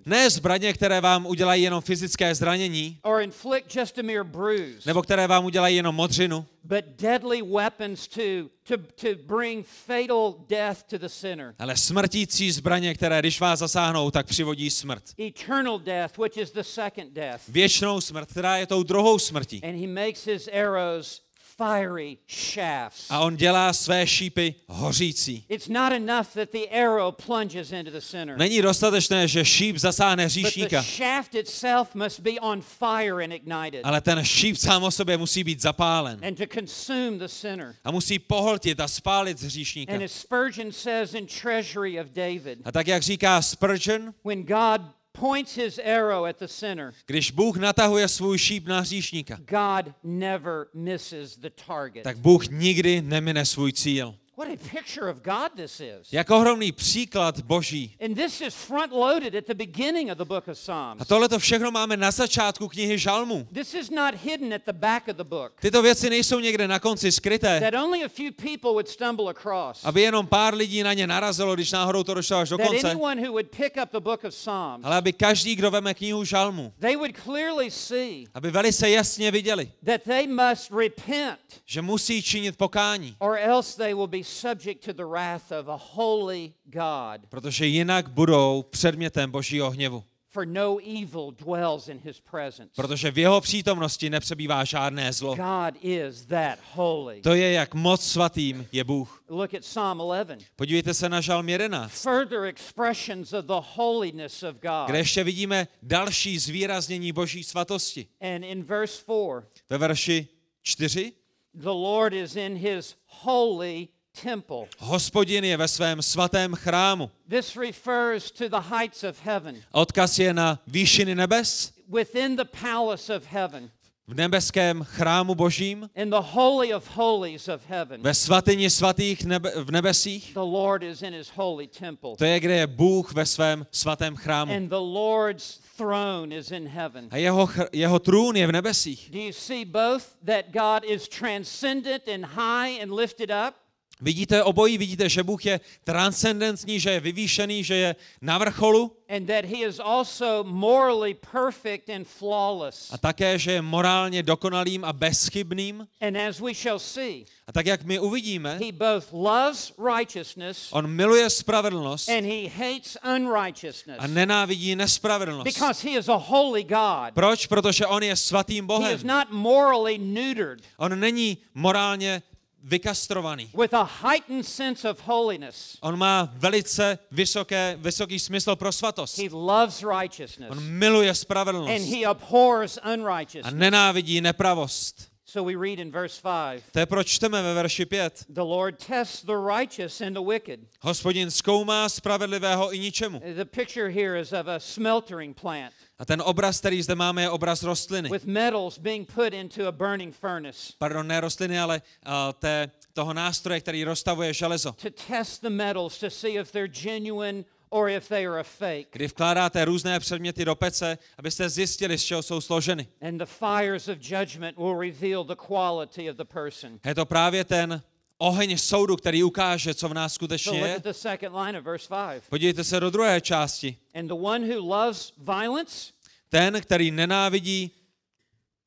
Ne zbraně, které vám udělají jenom fyzické zranění, or inflict just a mere bruise, nebo které vám udělají jenom modřinu, but deadly weapons to, to, to bring fatal death to the sinner. ale smrtící zbraně, které když vás zasáhnou, tak přivodí smrt. Eternal death, which is the second death. Věčnou smrt, která je tou druhou smrtí. And he makes his arrows fiery shafts. A on dělá své šípy hořící. It's not enough that the arrow plunges into the sinner. Není dostatečné, že šíp zasáhne But the hříšníka, shaft itself must be on fire and ignited ale ten šíp sám o sobě musí být zapálen and to consume the sinner. a musí pohltit a spálit hříšníka. And as Spurgeon says in Treasury of David, A tak, jak říká Spurgeon, when God points his arrow at the sinner, když Bůh natahuje svůj šíp na hříšníka, God never misses the target. tak Bůh nikdy nemine svůj cíl. What a picture of God this is. Jak ohromný příklad boží. And this is front loaded at the beginning of the book of Psalms. A tohle to všechno máme na začátku knihy Žalmu. This is not hidden at the back of the book. Tyto věci nejsou někde na konci skryté, That only a few people would stumble across. aby jenom pár lidí na ně narazilo, když náhodou to došlo až do That konce. anyone who would pick up the book of Psalms, Ale aby každý, kdo veme knihu Žalmu, they would clearly see aby velice jasně viděli, that they must repent že musí činit pokání, or else they will be subject to the wrath of a holy God. protože jinak budou předmětem božího hněvu. For no evil dwells in his presence. Protože v jeho přítomnosti nepřebývá žádné zlo. God is that holy. To je, jak moc svatým je Bůh. Look at Psalm 11. Podívejte se na Žalm 11, Further expressions of the holiness of God. kde ještě vidíme další zvýraznění boží svatosti. And in verse 4, Ve verši 4. the Lord is in his holy temple. Hospodin je ve svém svatém chrámu. This refers to the heights of heaven. Odkaz je na výšiny nebes, Within the palace of heaven, v nebeském chrámu božím, in the holy of holies of heaven, ve svatyni svatých nebe, v nebesích. the Lord is in his holy temple. To je, kde je Bůh ve svém svatém chrámu. And the Lord's throne is in heaven. A jeho, jeho trůn je v nebesích. Do you see both that God is transcendent and high and lifted up? Vidíte obojí, vidíte, že Bůh je transcendentní, že je vyvýšený, že je na vrcholu And that he is also morally perfect and flawless. a také, že je morálně dokonalým a bezchybným. And as we shall see, A tak, jak my uvidíme, he both loves righteousness on miluje spravedlnost and he hates unrighteousness. a nenávidí nespravedlnost. Because he is a holy God. Proč? Protože on je svatým He Bohem. is not morally neutered On není morálně vykastrovaný. with a heightened sense of holiness. On má velice vysoké, vysoký smysl pro svatost. He loves righteousness On miluje and spravedlnost he abhors a unrighteousness. nenávidí nepravost. So we read in verse 5 To je proč čteme ve verši 5. The Lord tests the righteous and the wicked. Hospodin zkoumá spravedlivého i ničemu. The picture here is of a smeltering plant A ten obraz, který zde máme, je obraz rostliny. with metals being put into a burning furnace Pardon, ne rostliny, ale uh, té, toho nástroje, který roztavuje železo. to test the metals to see if they're genuine or if they are a fake. Kdy vkládáte různé předměty do pece, abyste zjistili, z čeho jsou složeny. And the fires of judgment will reveal the quality of the person. Je to právě ten oheň soudu, který ukáže, co v nás skutečně je. at the second line of verse 5. Podívejte se do druhé části. And the one who loves violence, Ten, který nenávidí,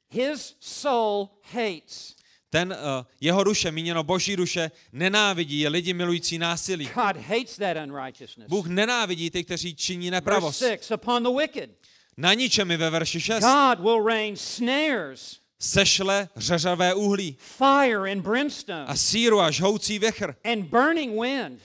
his soul hates. Ten uh, jeho duše, míněno boží duše, nenávidí je lidi milující násilí. God hates that unrighteousness. Bůh nenávidí ty, kteří činí Verse nepravost. 6 Upon the wicked, Na ničem ve verši 6. God will rain snares, Sešle řeřavé uhlí fire and brimstone, a síru a žhoucí věchr. and burning wind.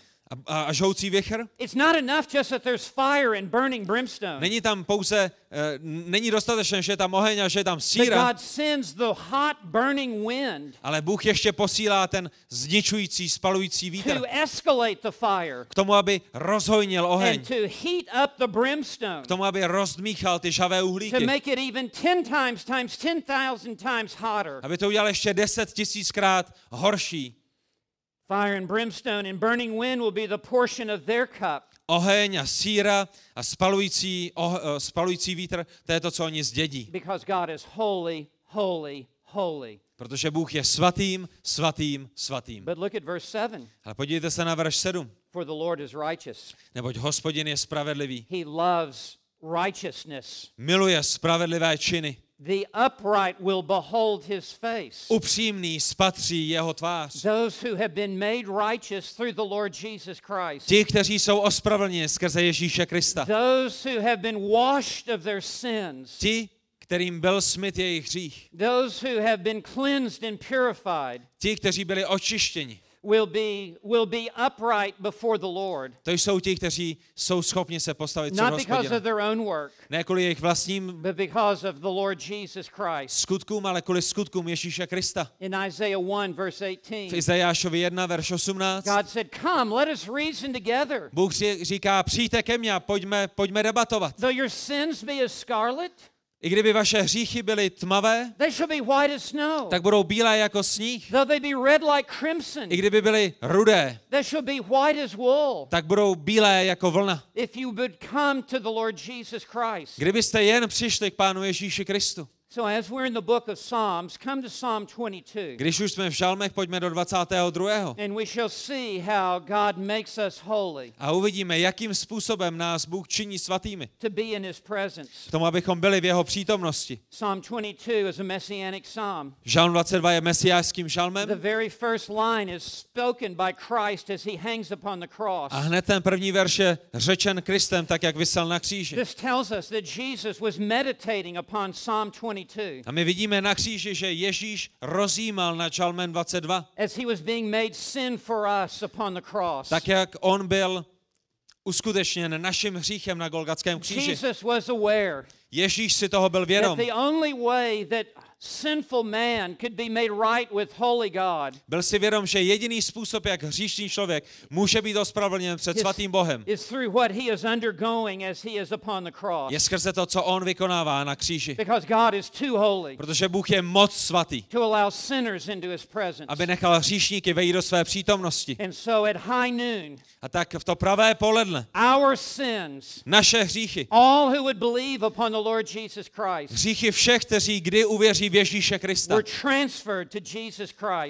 A, a, žhoucí věchr? It's not enough just that there's fire and burning brimstone. Není tam pouze, uh, není dostatečné, že je tam oheň a že je tam But síra, God sends the hot burning wind ale Bůh ještě posílá ten zničující, spalující vítr to escalate the fire k tomu, aby rozhojnil oheň, and to heat up the brimstone k tomu, aby rozdmíchal ty žavé to uhlíky, make it even 10 times times 10,000 times hotter. aby to udělal ještě deset tisíckrát horší. Fire and brimstone and burning wind will be the portion of their cup. Oheň a síra a spalující, oh, eh, spalující vítr, to je to, co oni zdědí. Because God is holy, holy, holy. Protože Bůh je svatým, svatým, svatým. But look at verse 7. Ale podívejte se na verš 7. For the Lord is righteous. Neboť hospodin je spravedlivý. He loves righteousness. Miluje spravedlivé činy. The upright will behold his face. Upřímný spatří jeho tvář. Those who have been made righteous through the Lord Jesus Christ. Ti, kteří jsou ospravedlněni skrze Ježíše Krista. Those who have been washed of their sins. Ti, kterým byl smyt jejich hřích. Those who have been cleansed and purified Ti, kteří byli očištěni. Will be, will be upright before the Lord. To jsou ti, kteří jsou schopni se postavit před Not because of their own work, Ne kvůli jejich vlastním but because of the Lord Jesus Christ. skutkům, ale kvůli skutkům Ježíše Krista. In Isaiah 1, verse V 18, Izajášovi 1, verš 18. God said, Come, let us reason together. Bůh ří- říká, přijďte ke mně a pojďme, pojďme debatovat. Though your sins be as scarlet, I kdyby vaše hříchy byly tmavé, they shall be white as snow. tak budou bílé jako sníh. Though they be red like crimson, I kdyby byly rudé, they shall be white as wool. tak budou bílé jako vlna. If you would come to the Lord Jesus Christ. Kdybyste jen přišli k Pánu Ježíši Kristu. So as we're in the book of Psalms, come to Psalm 22. Když už jsme v žalmech, pojďme do 22. And we shall see how God makes us holy A uvidíme, jakým způsobem nás Bůh činí svatými. to be in his presence. K tomu, abychom byli v jeho přítomnosti. Psalm 22 is a messianic psalm. Žalm 22 je mesiářským The žalmem very first line is spoken by Christ as he hangs upon the cross. a hned ten první verš je řečen Kristem, tak jak vysel na kříži. This tells us that Jesus was meditating upon Psalm 22 A my vidíme na kříži, že Ježíš rozjímal nad žalmem 22. as he was being made sin for us upon the cross. Tak jak on byl uskutečněn naším hříchem na Golgatském kříži. Jesus was aware Ježíš si toho byl that vědom. the only way that sinful man could be made right with holy God Byl si vědom, že jediný způsob, jak hříšný člověk může být ospravedlněn před svatým Bohem, is through what he is undergoing as he is upon the cross. je skrze to, co on vykonává na kříži. Because God is too holy Protože Bůh je moc svatý, to allow sinners into his presence. aby nechal hříšníky vejít do své přítomnosti. And so at high noon, A tak v to pravé poledne our sins, naše hříchy, all who would believe upon the Lord Jesus Christ, hříchy všech, kteří kdy uvěří v Ježíše Krista,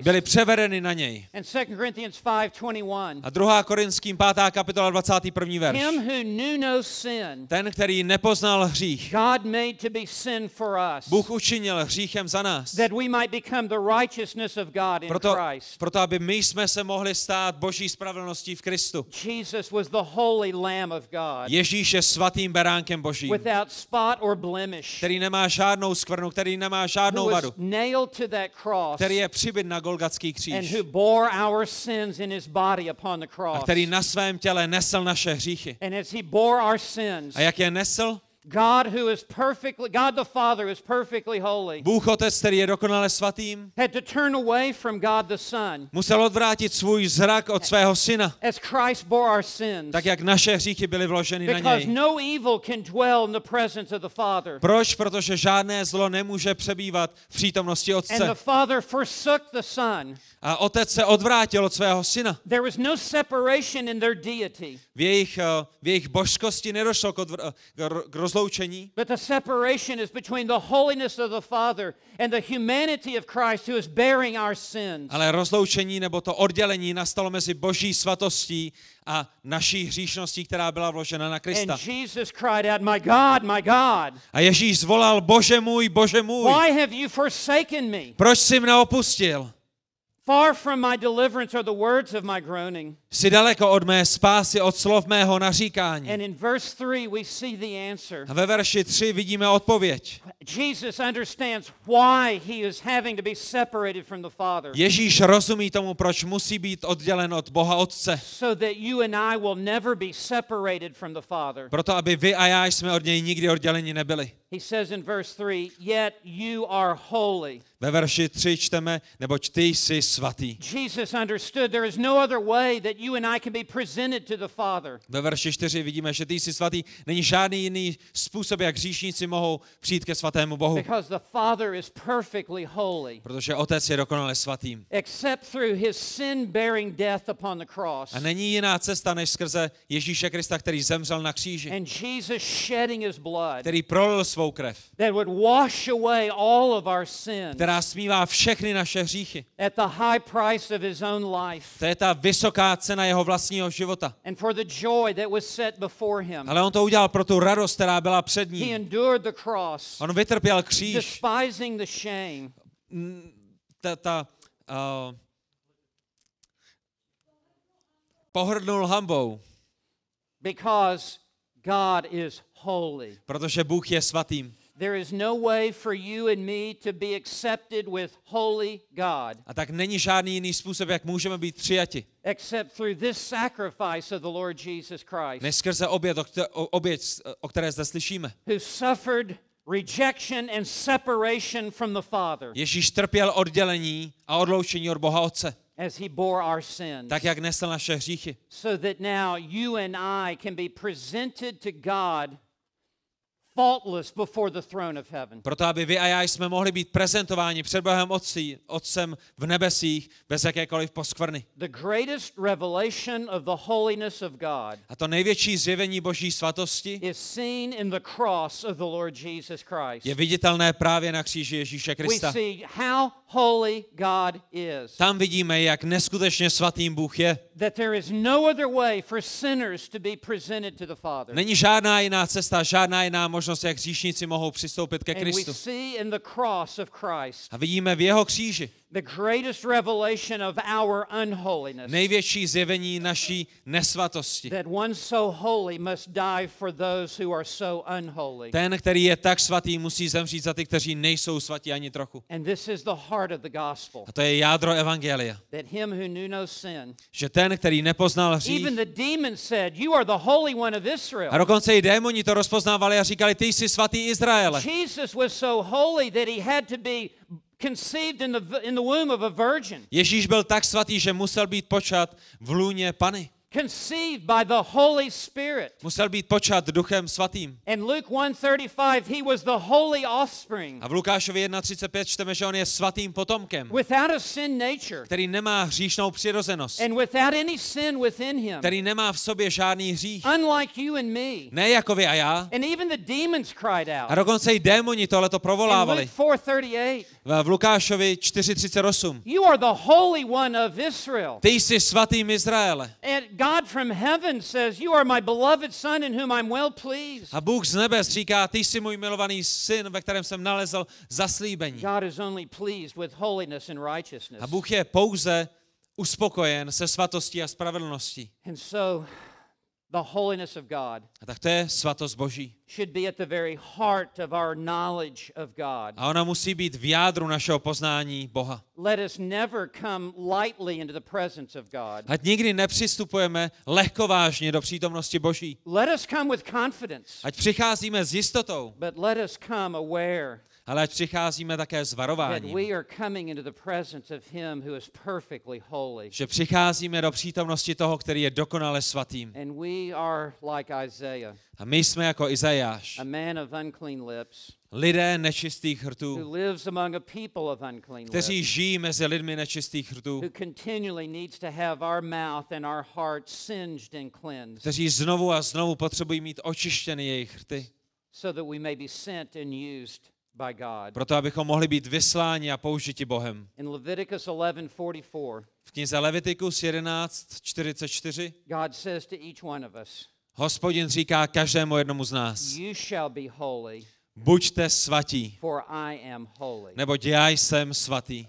byly převedeny na něj. And 2 Corinthians 5:21. A 2. Korinským 5. kapitola 21. verš. No Ten, který nepoznal hřích, God made to be sin for us, Bůh učinil hříchem za nás. that we might become the righteousness of God in Proto, proto, aby my jsme se mohli stát boží spravedlností v Kristu. Jesus was the holy Lamb of God, Ježíš je svatým beránkem božím, který nemá žádnou skvrnu, který nemá who žádnou vadu, který je přibyt na Golgatský and kříž who bore our sins in his body upon the a který na svém těle nesl naše hříchy. And as he bore our sins, A jak je nesl? God, who is perfectly, God the Father, is perfectly holy, Bůh Otec, který je dokonale svatým, had to turn away from God the Son musel odvrátit svůj zrak od svého syna, as Christ bore our sins. tak jak naše hříchy byly vloženy na Because něj. no evil can dwell in the presence of the Father. Proč? Protože žádné zlo nemůže přebývat v přítomnosti And the Otce. Father forsook the Son. A Otec se odvrátil od svého syna. There was no separation in their deity, V jejich, eh, v jejich božskosti nedošlo k, odvr- k ro- k rozloučení, but the separation is between the holiness of the Father and the humanity of Christ who is bearing our sins. ale rozloučení nebo to oddělení nastalo mezi boží svatostí a naší hříšností, která byla vložena na Krista. And Jesus cried out, My God, my God, A Ježíš zvolal, bože můj, bože můj, why have you forsaken me? proč jsi mne opustil? Far from my deliverance are the words of my groaning. Jsi daleko od mé spásy, od slov mého naříkání. And in verse 3, we see the answer. A ve verši 3 vidíme odpověď. Jesus understands why he is having to be separated from the Father. Ježíš rozumí tomu, proč musí být oddělen od Boha Otce. So that you and I will never be separated from the Father. Proto, aby vy a já jsme od něj nikdy odděleni nebyli. He says in verse 3, Yet you are holy. Ve verši 3 čteme, neboť ty jsi svatý. Jesus understood there is no other way that you and I can be presented to the Father. Ve verši 4 vidíme, že ty jsi svatý. Není žádný jiný způsob, jak hříšníci mohou přijít ke svatému Bohu. Because the Father is perfectly holy. Protože Otec je dokonale svatým. Except through his sin bearing death upon the cross. A není jiná cesta, než skrze Ježíše Krista, který zemřel na kříži. And Jesus shedding his blood Který prolil svou krev. that would wash away all of our sins Která smívá všechny naše hříchy. at the high price of his own life. To je ta vysoká cena jeho vlastního života. And for the joy that was set before him, Ale on to udělal pro tu radost, která byla před he ním. endured the cross, On vytrpěl kříž. despising the shame, Ta, ta, uh, pohrdnul hambou, because God is holy. protože Bůh je svatým. There is no way for you and me to be accepted with holy God A tak není žádný jiný způsob, jak můžeme být přijati, except through this sacrifice of the Lord Jesus Christ, než skrze oběd, o, kte- o, oběd, o které zde slyšíme. who suffered rejection and separation from the Father Ježíš trpěl oddělení a odloučení od Boha Otce, as he bore our sins, tak jak nesl naše hříchy. so that now you and I can be presented to God faultless before the throne of heaven. Proto, aby vy a já jsme mohli být prezentováni před Bohem Otcí, Otcem v nebesích bez jakékoliv poskvrny. The greatest revelation of the holiness of God A to největší zjevení Boží svatosti is seen in the cross of the Lord Jesus Christ. je viditelné právě na kříži Ježíše We Krista. see how holy God is. Tam vidíme, jak neskutečně svatým Bůh je. That there is no other way for sinners to be presented to the Father. Není žádná jiná cesta, žádná jiná možnost, jak hříšníci mohou přistoupit ke Kristu. A vidíme v jeho kříži the greatest revelation of our unholiness. největší zjevení naší nesvatosti. That one so holy must die for those who are so unholy. Ten, který je tak svatý, musí zemřít za ty, kteří nejsou svatí ani trochu. And this is the heart of the gospel. A to je jádro Evangelia. That him who knew no sin, Že ten, který nepoznal hřích, even the demons said, You are the Holy One of a Israel. dokonce i démoni to rozpoznávali a říkali, ty jsi svatý Izraele. Jesus was so holy that he had to be conceived in the, in the womb of a virgin, Ježíš byl tak svatý, že musel být počat v lůně Pany. conceived by the Holy Spirit. Musel být počat duchem svatým. And Luke 135, he was the holy offspring A v Lukášovi 1.35 čteme, že on je svatým potomkem, without a sin nature který nemá hříšnou přirozenost, and without any sin within him, který nemá v sobě žádný hřích. unlike you and me. Ne jako vy a já. And even the demons cried A out. dokonce i démoni tohleto In provolávali. Luke 4:38, V Lukášovi 4.38. you are the holy one of Israel. Ty jsi svatým Izraele. And God from heaven says, You are my beloved son in whom I'm well pleased. A Bůh z nebes říká, ty jsi můj milovaný syn, ve kterém jsem nalezl zaslíbení. God is only pleased with holiness and righteousness. A Bůh je pouze uspokojen se svatostí a spravedlností. And so, the holiness of God A tak to je svatost Boží. should be at the very heart of our knowledge of God. A ona musí být v jádru našeho poznání Boha. Let us never come lightly into the presence of God. Ať nikdy nepřistupujeme lehkovážně do přítomnosti Boží. Let us come with confidence, Ať přicházíme s jistotou, but let us come aware ale ať přicházíme také s varováním. Že přicházíme do přítomnosti toho, který je dokonale svatým. A my jsme jako Izajáš, lidé nečistých hrtů, kteří žijí mezi lidmi nečistých hrtů, kteří znovu a znovu potřebují mít očištěny jejich rty, so that we may be sent and used by God. proto abychom mohli být vysláni a použiti Bohem. In Leviticus 11:44, V knize Levitikus 11.44 God says to each one of us, Hospodin říká každému jednomu z nás, You shall be holy, buďte svatí, neboť já jsem svatý.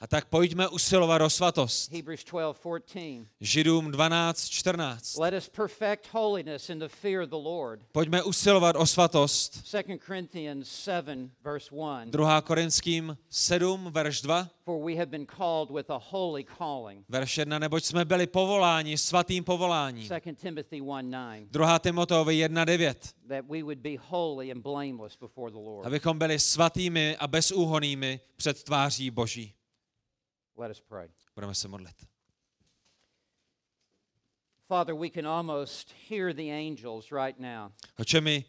A tak pojďme usilovat o svatost. Hebrews 12:14. Židům 12.14. Let us perfect holiness in the fear of the Lord. Pojďme usilovat o svatost. 2 Corinthians 7 verse 1. 2. Korinským 7, verš 2, For we have been called with a holy calling. verš 1, neboť jsme byli povoláni svatým povoláním. 2 Timothy 1:9. 2. Timoteovi 1.9, That we would be holy and blameless before the Lord. abychom byli svatými a bezúhonými před tváří Boží. Let us pray. Budeme se modlit. Father, we can almost hear the angels right now Oče, my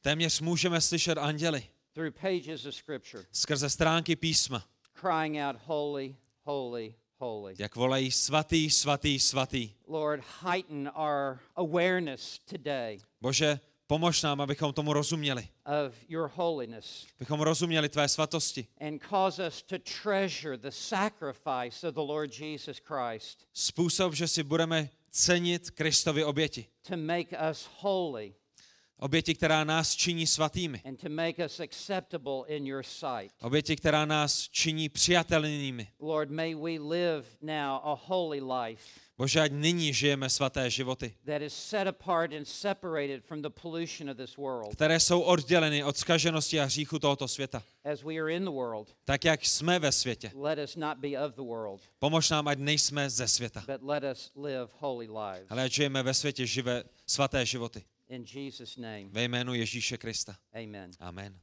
téměř můžeme slyšet anděli through pages of Scripture skrze stránky písma, crying out, Holy, holy, holy. jak volají svatý, svatý, svatý. Lord, heighten our awareness today Bože, pomož nám, abychom tomu rozuměli. of your holiness Abychom rozuměli tvé svatosti. and cause us to treasure the sacrifice of the Lord Jesus Christ Způsob, že si budeme cenit Kristovi oběti. to make us holy Oběti, která nás činí svatými. Oběti, která nás činí přijatelnými. Lord, may we live now a holy life Bože, ať nyní žijeme svaté životy, které jsou odděleny od skaženosti a hříchu tohoto světa. Tak, jak jsme ve světě. Pomož nám, ať nejsme ze světa. Ale ať žijeme ve světě živé, svaté životy. In Jesus' name, Ve jménu Ježíše Krista. amen. Amen.